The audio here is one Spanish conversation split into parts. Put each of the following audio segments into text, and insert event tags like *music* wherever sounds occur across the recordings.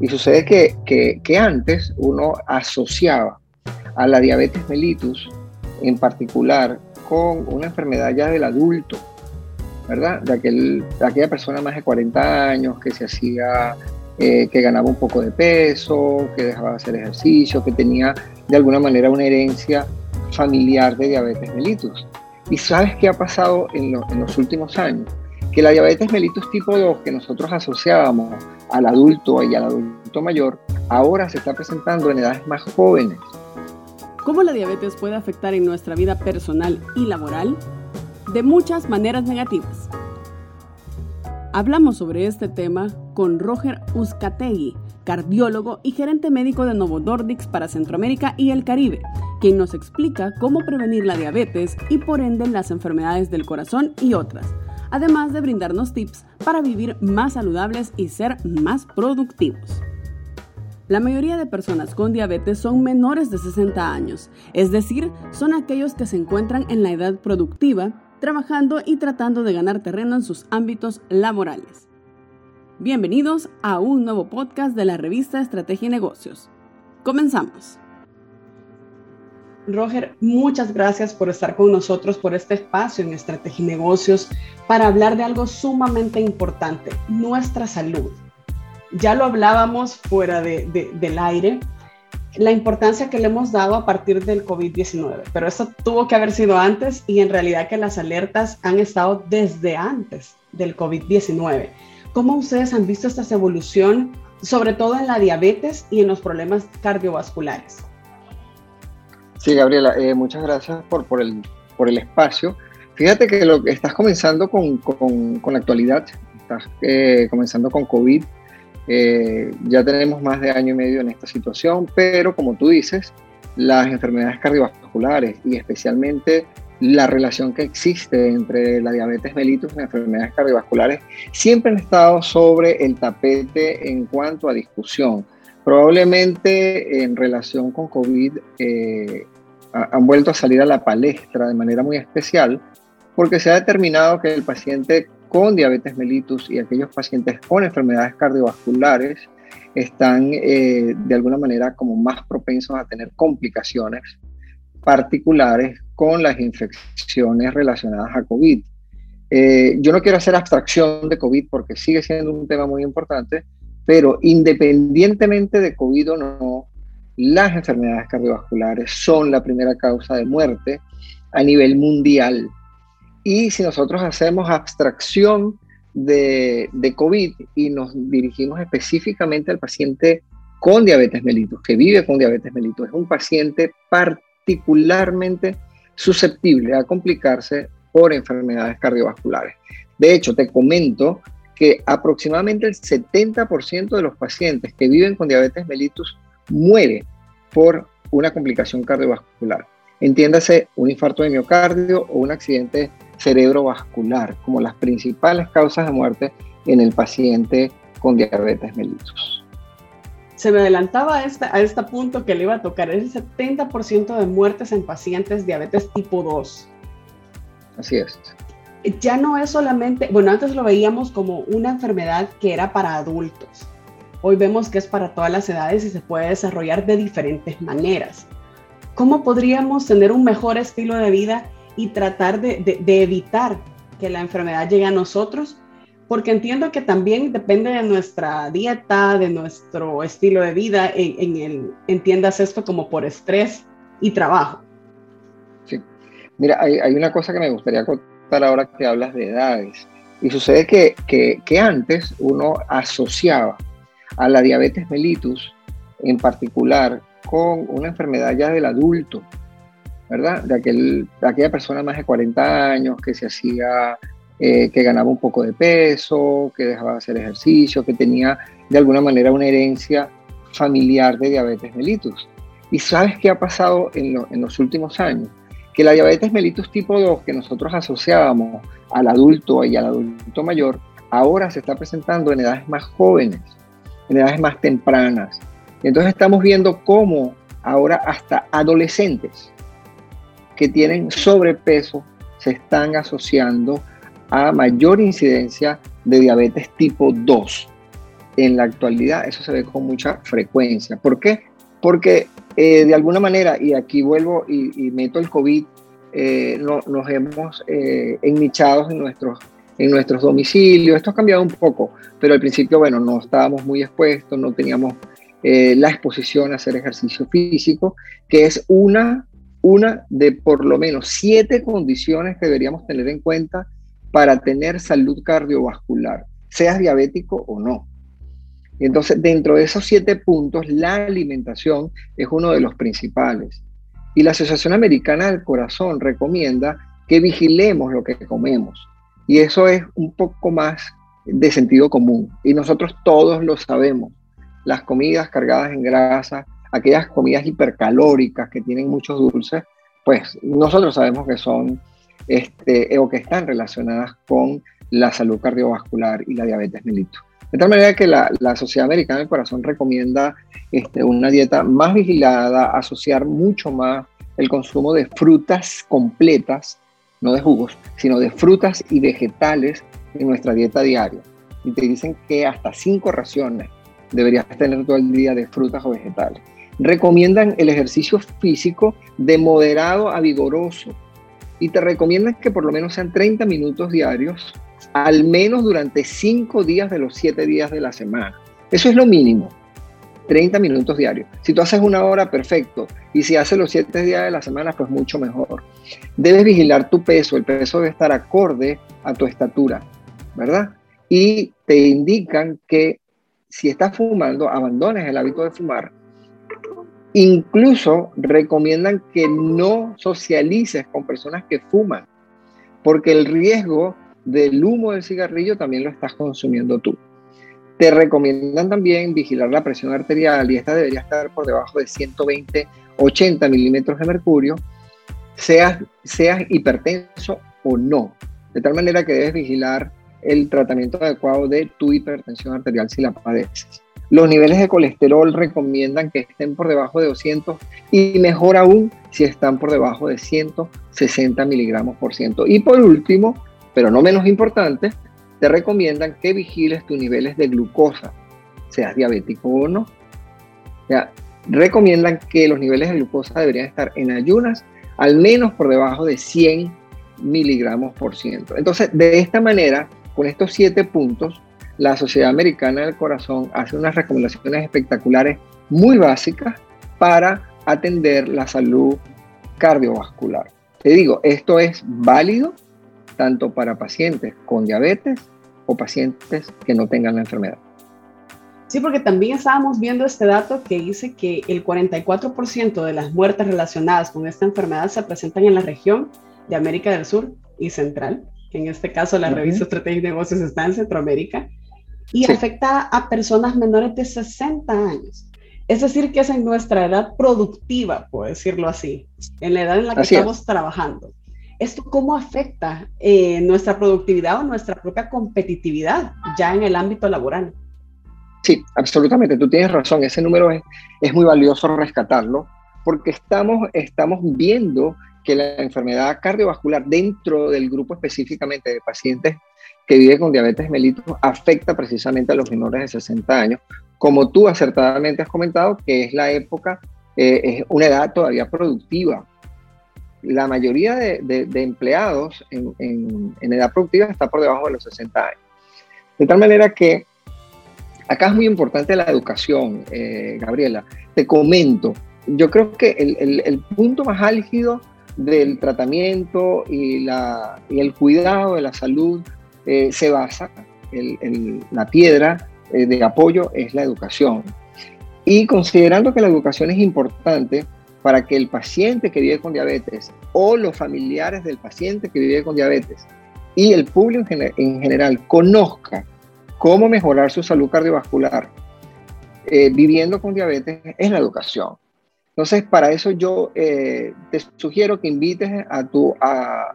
Y sucede que, que, antes uno asociaba a la diabetes mellitus en particular con una enfermedad ya del adulto, ¿verdad? De, aquel, de aquella persona más de 40 años que se hacía, eh, que ganaba un poco de peso, que dejaba de hacer ejercicio, que tenía de alguna manera una herencia familiar de diabetes mellitus. ¿Y sabes qué ha pasado en, en los últimos años? Que la diabetes mellitus tipo 2 que nosotros asociábamos al adulto y al adulto mayor, ahora se está presentando en edades más jóvenes. ¿Cómo la diabetes puede afectar en nuestra vida personal y laboral? De muchas maneras negativas. Hablamos sobre este tema con Roger Uzcategui, cardiólogo y gerente médico de Novo Nordics para Centroamérica y el Caribe, quien nos explica cómo prevenir la diabetes y por ende las enfermedades del corazón y otras, además de brindarnos tips para vivir más saludables y ser más productivos. La mayoría de personas con diabetes son menores de 60 años, es decir, son aquellos que se encuentran en la edad productiva, trabajando y tratando de ganar terreno en sus ámbitos laborales. Bienvenidos a un nuevo podcast de la revista Estrategia y Negocios. Comenzamos. Roger, muchas gracias por estar con nosotros por este espacio en Estrategia y Negocios para hablar de algo sumamente importante, nuestra salud. Ya lo hablábamos fuera del aire, la importancia que le hemos dado a partir del COVID-19, pero eso tuvo que haber sido antes y en realidad que las alertas han estado desde antes del COVID-19. ¿Cómo ustedes han visto esta evolución, sobre todo en la diabetes y en los problemas cardiovasculares? Sí, Gabriela, eh, muchas gracias por, por, el, por el espacio. Fíjate que lo que estás comenzando con, con, con la actualidad, estás eh, comenzando con COVID. Eh, ya tenemos más de año y medio en esta situación, pero como tú dices, las enfermedades cardiovasculares y especialmente la relación que existe entre la diabetes mellitus y las enfermedades cardiovasculares siempre han estado sobre el tapete en cuanto a discusión. Probablemente en relación con COVID han vuelto a salir a la palestra de manera muy especial porque se ha determinado que el paciente con diabetes mellitus y aquellos pacientes con enfermedades cardiovasculares están eh, de alguna manera como más propensos a tener complicaciones particulares con las infecciones relacionadas a COVID. Eh, yo no quiero hacer abstracción de COVID porque sigue siendo un tema muy importante, pero independientemente de COVID o no, las enfermedades cardiovasculares son la primera causa de muerte a nivel mundial. Y si nosotros hacemos abstracción de, COVID y nos dirigimos específicamente al paciente con diabetes mellitus, que vive con diabetes mellitus, es un paciente particularmente susceptible a complicarse por enfermedades cardiovasculares. De hecho, te comento que aproximadamente el 70% de los pacientes que viven con diabetes mellitus muere por una complicación cardiovascular. Entiéndase un infarto de miocardio o un accidente cerebrovascular como las principales causas de muerte en el paciente con diabetes mellitus. Se me adelantaba a este, a este punto que le iba a tocar, es el 70% de muertes en pacientes diabetes tipo 2. Así es ya no es solamente, bueno, antes lo veíamos como una enfermedad que era para adultos. Hoy vemos que es para todas las edades y se puede desarrollar de diferentes maneras. ¿Cómo podríamos tener un mejor estilo de vida y tratar de, evitar que la enfermedad llegue a nosotros? Porque entiendo que también depende de nuestra dieta, de nuestro estilo de vida, en, entiendas esto como por estrés y trabajo. Sí. Mira, hay, una cosa que me gustaría ahora que hablas de edades. Y sucede que, antes uno asociaba a la diabetes mellitus en particular con una enfermedad ya del adulto, ¿verdad? De, aquel, de aquella persona más de 40 años que se hacía, eh, que ganaba un poco de peso, que dejaba de hacer ejercicio, que tenía de alguna manera una herencia familiar de diabetes mellitus. ¿Y sabes qué ha pasado en, en los últimos años? que la diabetes mellitus tipo 2 que nosotros asociábamos al adulto y al adulto mayor, ahora se está presentando en edades más jóvenes, en edades más tempranas. Entonces estamos viendo cómo ahora hasta adolescentes que tienen sobrepeso se están asociando a mayor incidencia de diabetes tipo 2. en la actualidad eso se ve con mucha frecuencia. ¿Por qué? Porque eh, de alguna manera, y aquí vuelvo y, meto el COVID, eh, no, nos hemos eh, ennichado en nuestros, en nuestros domicilios. Esto ha cambiado un poco, pero al principio, bueno, no estábamos muy expuestos, no teníamos eh, la exposición a hacer ejercicio físico, que es una, una de por lo menos siete condiciones que deberíamos tener en cuenta para tener salud cardiovascular, seas diabético o no. Entonces, dentro de esos siete puntos, la alimentación es uno de los principales. Y la Asociación Americana del Corazón recomienda que vigilemos lo que comemos. Y eso es un poco más de sentido común. Y nosotros todos lo sabemos. Las comidas cargadas en grasa, aquellas comidas hipercalóricas que tienen muchos dulces, pues nosotros sabemos que son este, o que están relacionadas con la salud cardiovascular y la diabetes mellitus. De tal manera que la, Sociedad Americana del Corazón recomienda este, una dieta más vigilada, asociar mucho más el consumo de frutas completas, no de jugos, sino de frutas y vegetales en nuestra dieta diaria. Y te dicen que hasta cinco raciones deberías tener todo el día de frutas o vegetales. Recomiendan el ejercicio físico de moderado a vigoroso y te recomiendan que por lo menos sean 30 minutos diarios al menos durante cinco días de los siete días de la semana. Eso es lo mínimo. 30 minutos diarios. Si tú haces una hora, perfecto. Y si haces los siete días de la semana, pues mucho mejor. Debes vigilar tu peso. El peso debe estar acorde a tu estatura, ¿verdad? Y te indican que si estás fumando, abandones el hábito de fumar. Incluso recomiendan que no socialices con personas que fuman, porque el riesgo del humo del cigarrillo también lo estás consumiendo tú. Te recomiendan también vigilar la presión arterial y esta debería estar por debajo de 120, 80 milímetros de mercurio, seas, seas hipertenso o no. De tal manera que debes vigilar el tratamiento adecuado de tu hipertensión arterial si la padeces. Los niveles de colesterol recomiendan que estén por debajo de 200 y mejor aún si están por debajo de 160 miligramos por ciento. Y por último, pero no menos importante, te recomiendan que vigiles tus niveles de glucosa, seas diabético o no. recomiendan que los niveles de glucosa deberían estar en ayunas al menos por debajo de 100 miligramos por ciento. Entonces, de esta manera, con estos siete puntos, la Sociedad Americana del Corazón hace unas recomendaciones espectaculares muy básicas para atender la salud cardiovascular. Te digo, esto es válido tanto para pacientes con diabetes o pacientes que no tengan la enfermedad. Sí, porque también estábamos viendo este dato que dice que el 44% de las muertes relacionadas con esta enfermedad se presentan en la región de América del Sur y Central. En este caso, la revista Estrategia y Negocios está en Centroamérica y afecta a personas menores de 60 años. Es decir, que es en nuestra edad productiva, por decirlo así, en la edad en la que estamos trabajando. ¿Esto cómo afecta eh, nuestra productividad o nuestra propia competitividad ya en el ámbito laboral? Sí, absolutamente, tú tienes razón, ese número es, es muy valioso rescatarlo porque estamos, estamos viendo que la enfermedad cardiovascular dentro del grupo específicamente de pacientes que viven con diabetes mellitus afecta precisamente a los menores de 60 años, como tú acertadamente has comentado, que es la época, eh, es una edad todavía productiva la mayoría de, empleados en, edad productiva está por debajo de los 60 años. De tal manera que acá es muy importante la educación, eh, Gabriela. Te comento, yo creo que el, punto más álgido del tratamiento y, el cuidado de la salud eh, se basa, en la piedra eh, de apoyo es la educación. Y considerando que la educación es importante, para que el paciente que vive con diabetes o los familiares del paciente que vive con diabetes y el público en, general conozca cómo mejorar su salud cardiovascular eh, viviendo con diabetes es la educación. Entonces, para eso yo eh, te sugiero que invites a tu, a,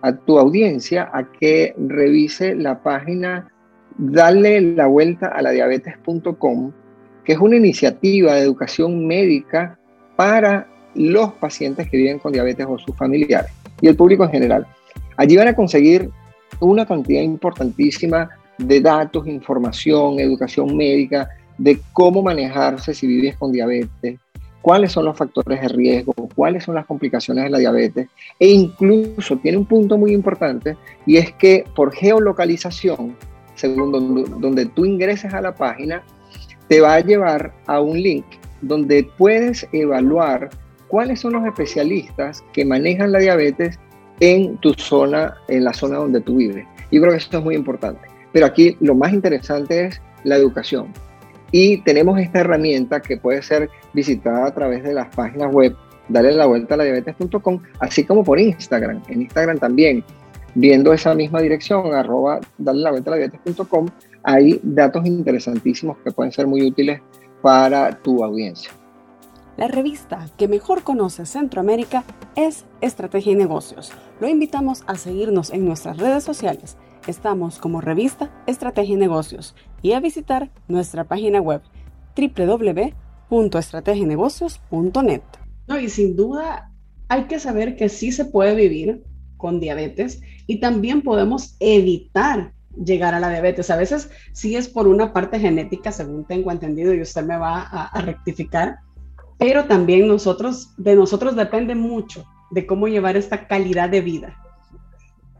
a tu audiencia a que revise la página Dale la vuelta a la diabetes.com, que es una iniciativa de educación médica para los pacientes que viven con diabetes o sus familiares y el público en general. Allí van a conseguir una cantidad importantísima de datos, información, educación médica, de cómo manejarse si vives con diabetes, cuáles son los factores de riesgo, cuáles son las complicaciones de la diabetes e incluso tiene un punto muy importante y es que por geolocalización, según donde, tú ingreses a la página, te va a llevar a un link donde puedes evaluar cuáles son los especialistas que manejan la diabetes en tu zona, en la zona donde tú vives. Y creo que eso es muy importante. Pero aquí lo más interesante es la educación. Y tenemos esta herramienta que puede ser visitada a través de las páginas web, dale la vuelta a la diabetes.com, así como por Instagram. En Instagram también, viendo esa misma dirección, arroba dale la vuelta a la diabetes.com, hay datos interesantísimos que pueden ser muy útiles para tu audiencia. La revista que mejor conoce Centroamérica es Estrategia y Negocios. Lo invitamos a seguirnos en nuestras redes sociales. Estamos como revista Estrategia y Negocios y a visitar nuestra página web www.estrategienegocios.net. No, y sin duda hay que saber que sí se puede vivir con diabetes y también podemos evitar llegar a la diabetes. A veces sí es por una parte genética, según tengo entendido, y usted me va a, rectificar, pero también nosotros, de nosotros depende mucho de cómo llevar esta calidad de vida.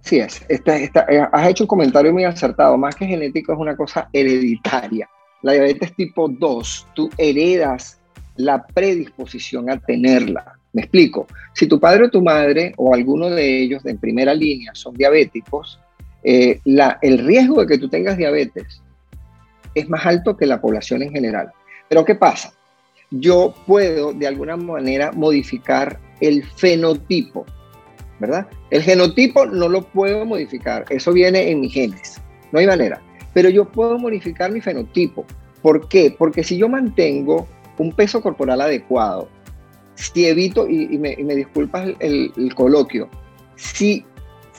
Sí, es. Esta, esta, eh, has hecho un comentario muy acertado. Más que genético, es una cosa hereditaria. La diabetes tipo 2, tú heredas la predisposición a tenerla. Me explico. Si tu padre o tu madre o alguno de ellos de primera línea son diabéticos, eh, el riesgo de que tú tengas diabetes es más alto que la población en general. Pero ¿qué pasa? yo puedo de alguna manera modificar el fenotipo, ¿verdad? El genotipo no lo puedo modificar, eso viene en mis genes, no hay manera. Pero yo puedo modificar mi fenotipo. ¿Por qué? Porque si yo mantengo un peso corporal adecuado, si evito, y, me, disculpas el, coloquio, si,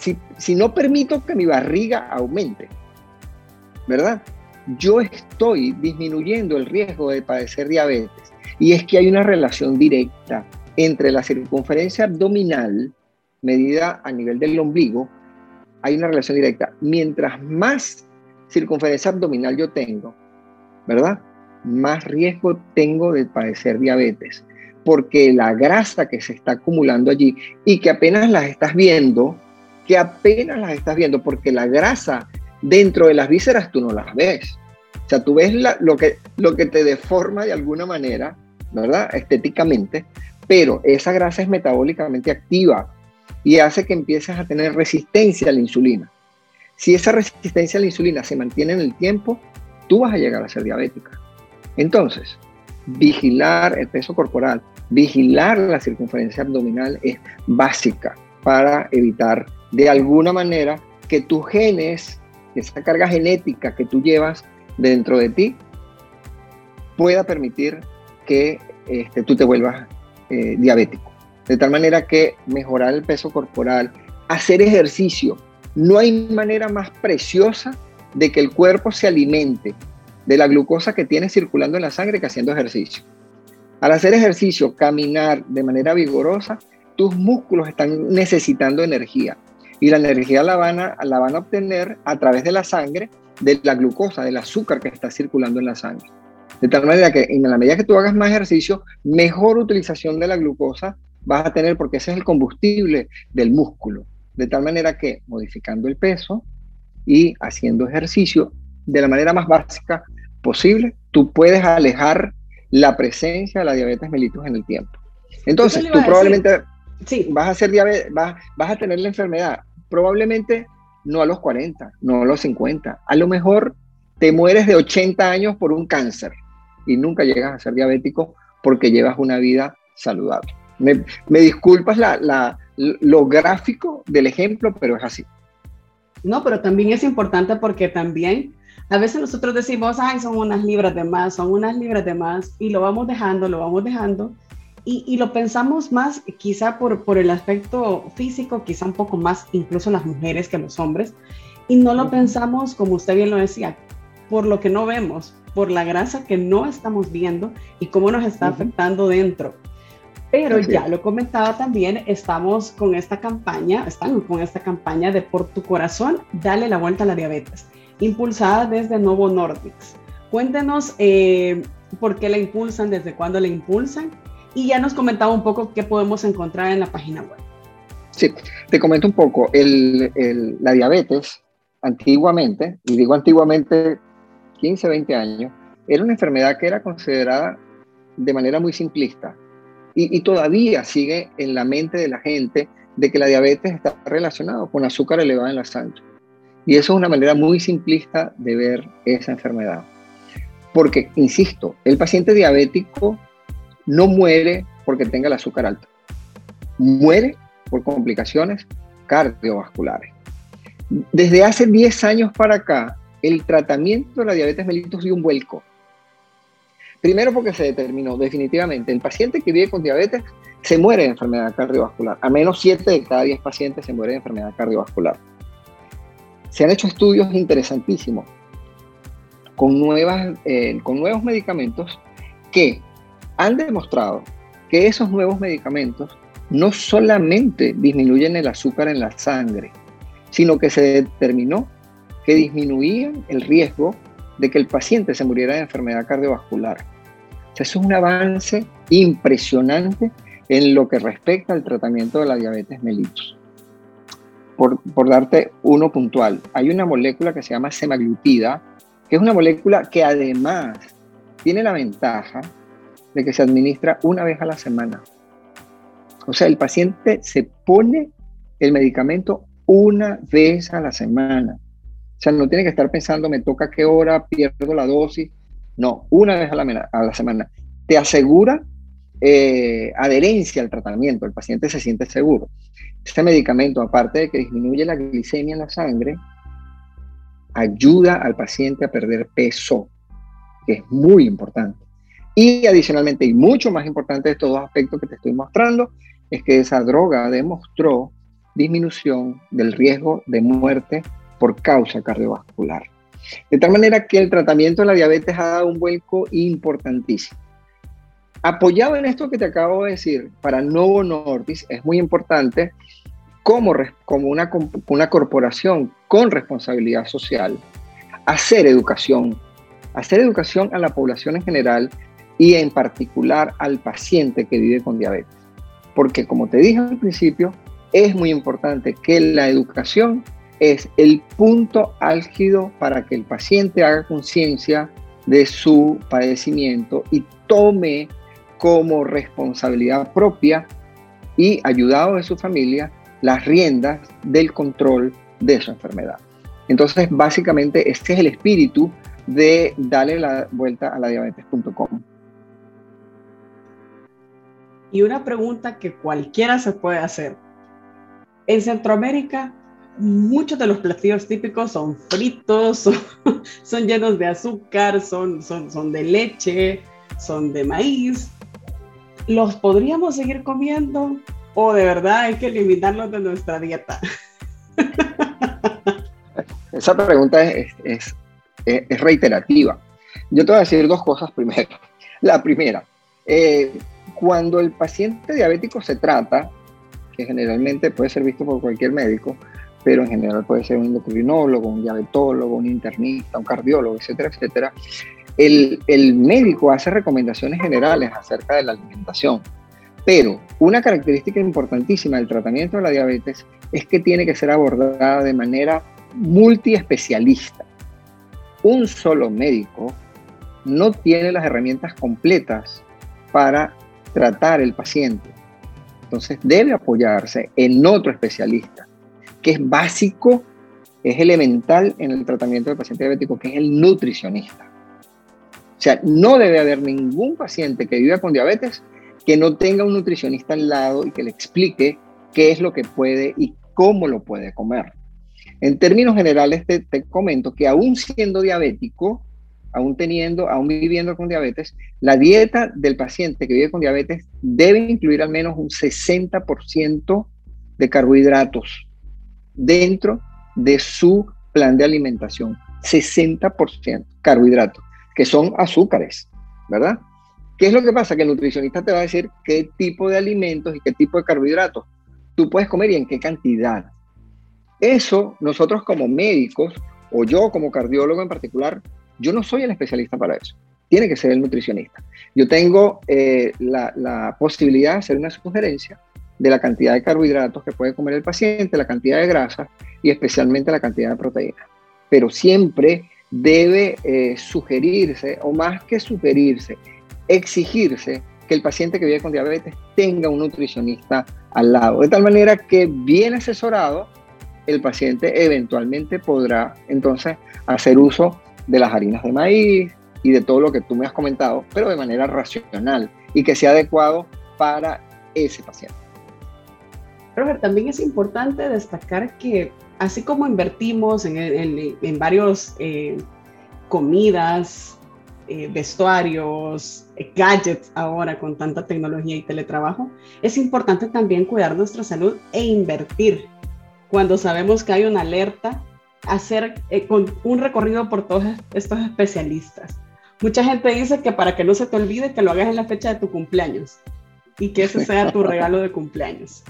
si, si no permito que mi barriga aumente, ¿verdad? Yo estoy disminuyendo el riesgo de padecer diabetes y es que hay una relación directa entre la circunferencia abdominal medida a nivel del ombligo, hay una relación directa. Mientras más circunferencia abdominal yo tengo, ¿verdad? Más riesgo tengo de padecer diabetes, porque la grasa que se está acumulando allí y que apenas las estás viendo, que apenas las estás viendo, porque la grasa dentro de las vísceras tú no las ves. O sea, tú ves lo, que, lo que te deforma de alguna manera, ¿verdad? Estéticamente, pero esa grasa es metabólicamente activa y hace que empieces a tener resistencia a la insulina. Si esa resistencia a la insulina se mantiene en el tiempo, tú vas a llegar a ser diabética. Entonces, vigilar el peso corporal, vigilar la circunferencia abdominal es básica para evitar de alguna manera que tus genes, esa carga genética que tú llevas dentro de ti, pueda permitir que este, tú te vuelvas eh, diabético. De tal manera que mejorar el peso corporal, hacer ejercicio, no hay manera más preciosa de que el cuerpo se alimente de la glucosa que tiene circulando en la sangre que haciendo ejercicio. Al hacer ejercicio, caminar de manera vigorosa, tus músculos están necesitando energía y la energía la van a, la van a obtener a través de la sangre, de la glucosa, del azúcar que está circulando en la sangre. De tal manera que en la medida que tú hagas más ejercicio, mejor utilización de la glucosa vas a tener porque ese es el combustible del músculo. De tal manera que modificando el peso y haciendo ejercicio de la manera más básica posible, tú puedes alejar la presencia de la diabetes mellitus en el tiempo. Entonces, tú probablemente sí. vas a ser diabetes, vas, vas a tener la enfermedad, probablemente no a los 40, no a los 50, a lo mejor te mueres de 80 años por un cáncer y nunca llegas a ser diabético porque llevas una vida saludable. Me, disculpas la, lo gráfico del ejemplo, pero es así. No, pero también es importante porque también a veces nosotros decimos, ay, son unas libras de más, son unas libras de más, y lo vamos dejando, lo vamos dejando, y, y, lo pensamos más quizá por, por el aspecto físico, quizá un poco más incluso las mujeres que los hombres, y no lo pensamos, como usted bien lo decía, por lo que no vemos, por la grasa que no estamos viendo y cómo nos está afectando dentro. Pero ya lo comentaba también, estamos con esta campaña, estamos con esta campaña de por tu corazón, dale la vuelta a la diabetes. impulsada desde Novo Nordics. Cuéntenos eh, por qué la impulsan, desde cuándo la impulsan y ya nos comentaba un poco qué podemos encontrar en la página web. Sí, te comento un poco. la diabetes, antiguamente, y digo antiguamente 15, 20 años, era una enfermedad que era considerada de manera muy simplista y, y, todavía sigue en la mente de la gente de que la diabetes está relacionada con azúcar elevado en la sangre. Y eso es una manera muy simplista de ver esa enfermedad. Porque, insisto, el paciente diabético no muere porque tenga el azúcar alto. Muere por complicaciones cardiovasculares. Desde hace 10 años para acá, el tratamiento de la diabetes mellitus dio un vuelco. Primero porque se determinó definitivamente, el paciente que vive con diabetes se muere de enfermedad cardiovascular. A menos 7 de cada 10 pacientes se mueren de enfermedad cardiovascular. Se han hecho estudios interesantísimos con, nuevas, eh, con nuevos medicamentos que han demostrado que esos nuevos medicamentos no solamente disminuyen el azúcar en la sangre, sino que se determinó que disminuían el riesgo de que el paciente se muriera de enfermedad cardiovascular. O sea, eso es un avance impresionante en lo que respecta al tratamiento de la diabetes mellitus. Por, por, darte uno puntual, hay una molécula que se llama semaglutida, que es una molécula que además tiene la ventaja de que se administra una vez a la semana. O sea, el paciente se pone el medicamento una vez a la semana. O sea, no tiene que estar pensando, me toca qué hora, pierdo la dosis. No, una vez a la, semana. Te asegura eh, adherencia al tratamiento, el paciente se siente seguro. Este medicamento, aparte de que disminuye la glicemia en la sangre, ayuda al paciente a perder peso, que es muy importante. Y adicionalmente, y mucho más importante de estos dos aspectos que te estoy mostrando, es que esa droga demostró disminución del riesgo de muerte por causa cardiovascular. De tal manera que el tratamiento de la diabetes ha dado un vuelco importantísimo. Apoyado en esto que te acabo de decir, para Novo Nordisk es muy importante como, como una, una corporación con responsabilidad social, hacer educación, hacer educación a la población en general y en particular al paciente que vive con diabetes. Porque como te dije al principio, es muy importante que la educación es el punto álgido para que el paciente haga conciencia de su padecimiento y tome como responsabilidad propia y ayudado de su familia las riendas del control de su enfermedad. Entonces, básicamente, este es el espíritu de darle la vuelta a la diabetes.com. Y una pregunta que cualquiera se puede hacer. En Centroamérica, muchos de los platillos típicos son fritos, *laughs* son, llenos de azúcar, son, de leche, son de maíz. ¿Los podríamos seguir comiendo o de verdad hay que eliminarlos de nuestra dieta? *laughs* Esa pregunta es, reiterativa. Yo te voy a decir dos cosas primero. La primera, eh, cuando el paciente diabético se trata, que generalmente puede ser visto por cualquier médico, pero en general puede ser un endocrinólogo, un diabetólogo, un internista, un cardiólogo, etcétera, etcétera, el, médico hace recomendaciones generales acerca de la alimentación. Pero una característica importantísima del tratamiento de la diabetes es que tiene que ser abordada de manera multiespecialista. Un solo médico no tiene las herramientas completas para tratar el paciente. Entonces debe apoyarse en otro especialista, que es básico, es elemental en el tratamiento del paciente diabético, que es el nutricionista. O sea, no debe haber ningún paciente que viva con diabetes que no tenga un nutricionista al lado y que le explique qué es lo que puede y cómo lo puede comer. En términos generales, te, comento que aún siendo diabético, aún teniendo, aún viviendo con diabetes, la dieta del paciente que vive con diabetes debe incluir al menos un 60% de carbohidratos dentro de su plan de alimentación. 60% carbohidratos, que son azúcares, ¿verdad? ¿Qué es lo que pasa? Que el nutricionista te va a decir qué tipo de alimentos y qué tipo de carbohidratos tú puedes comer y en qué cantidad. Eso nosotros como médicos o yo como cardiólogo en particular, yo no soy el especialista para eso. Tiene que ser el nutricionista. Yo tengo eh, la, posibilidad de hacer una sugerencia de la cantidad de carbohidratos que puede comer el paciente, la cantidad de grasas y especialmente la cantidad de proteínas. Pero siempre debe eh, sugerirse, o más que sugerirse, exigirse que el paciente que vive con diabetes tenga un nutricionista al lado, de tal manera que bien asesorado, el paciente eventualmente podrá entonces hacer uso de las harinas de maíz y de todo lo que tú me has comentado, pero de manera racional y que sea adecuado para ese paciente. Roger, también es importante destacar que así como invertimos en, en, varios eh, comidas, eh, vestuarios, eh, gadgets ahora con tanta tecnología y teletrabajo, es importante también cuidar nuestra salud e invertir. Cuando sabemos que hay una alerta, hacer con un recorrido por todos estos especialistas. Mucha gente dice que para que no se te olvide, que lo hagas en la fecha de tu cumpleaños y que ese sea tu regalo de cumpleaños.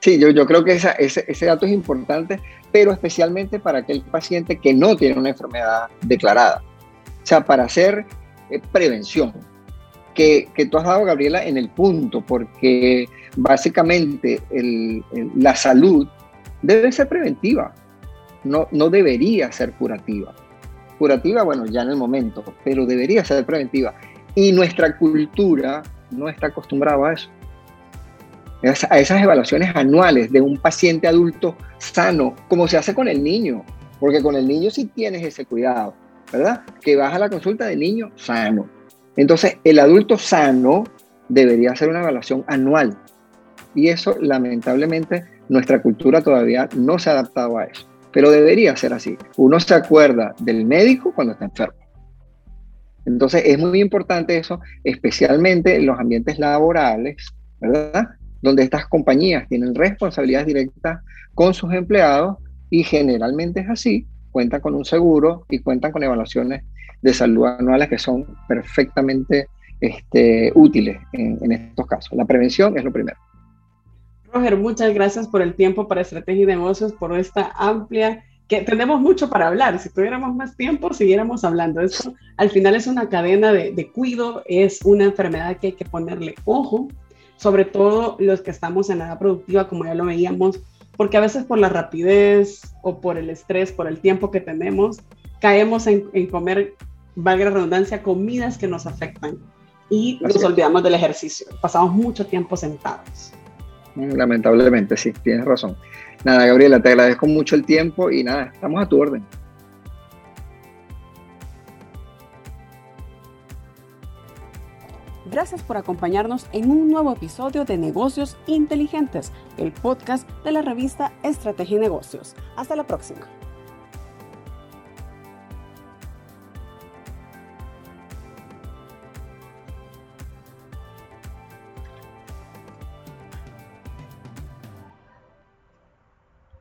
Sí, yo, yo creo que ese, ese, dato es importante, pero especialmente para aquel paciente que no tiene una enfermedad declarada. O sea, para hacer eh, prevención, que, que, tú has dado, Gabriela, en el punto, porque básicamente el, la salud debe ser preventiva, no, debería ser curativa. Curativa, bueno, ya en el momento, pero debería ser preventiva. Y nuestra cultura no está acostumbrada a eso a esas evaluaciones anuales de un paciente adulto sano, como se hace con el niño, porque con el niño sí tienes ese cuidado, ¿verdad? Que vas a la consulta de niño sano. Entonces, el adulto sano debería hacer una evaluación anual. Y eso, lamentablemente, nuestra cultura todavía no se ha adaptado a eso. Pero debería ser así. Uno se acuerda del médico cuando está enfermo. Entonces, es muy importante eso, especialmente en los ambientes laborales, ¿verdad? donde estas compañías tienen responsabilidades directas con sus empleados y generalmente es así, cuentan con un seguro y cuentan con evaluaciones de salud anuales que son perfectamente este, útiles en, en estos casos. La prevención es lo primero. Roger, muchas gracias por el tiempo para Estrategia y Negocios, por esta amplia, que tenemos mucho para hablar. Si tuviéramos más tiempo, siguiéramos hablando. Esto al final es una cadena de, de cuido, es una enfermedad que hay que ponerle ojo sobre todo los que estamos en edad productiva, como ya lo veíamos, porque a veces por la rapidez o por el estrés, por el tiempo que tenemos, caemos en, comer, valga la redundancia, comidas que nos afectan y nos olvidamos del ejercicio. Pasamos mucho tiempo sentados. Lamentablemente, sí, tienes razón. Nada, Gabriela, te agradezco mucho el tiempo y nada, estamos a tu orden. Gracias por acompañarnos en un nuevo episodio de Negocios Inteligentes, el podcast de la revista Estrategia y Negocios. Hasta la próxima.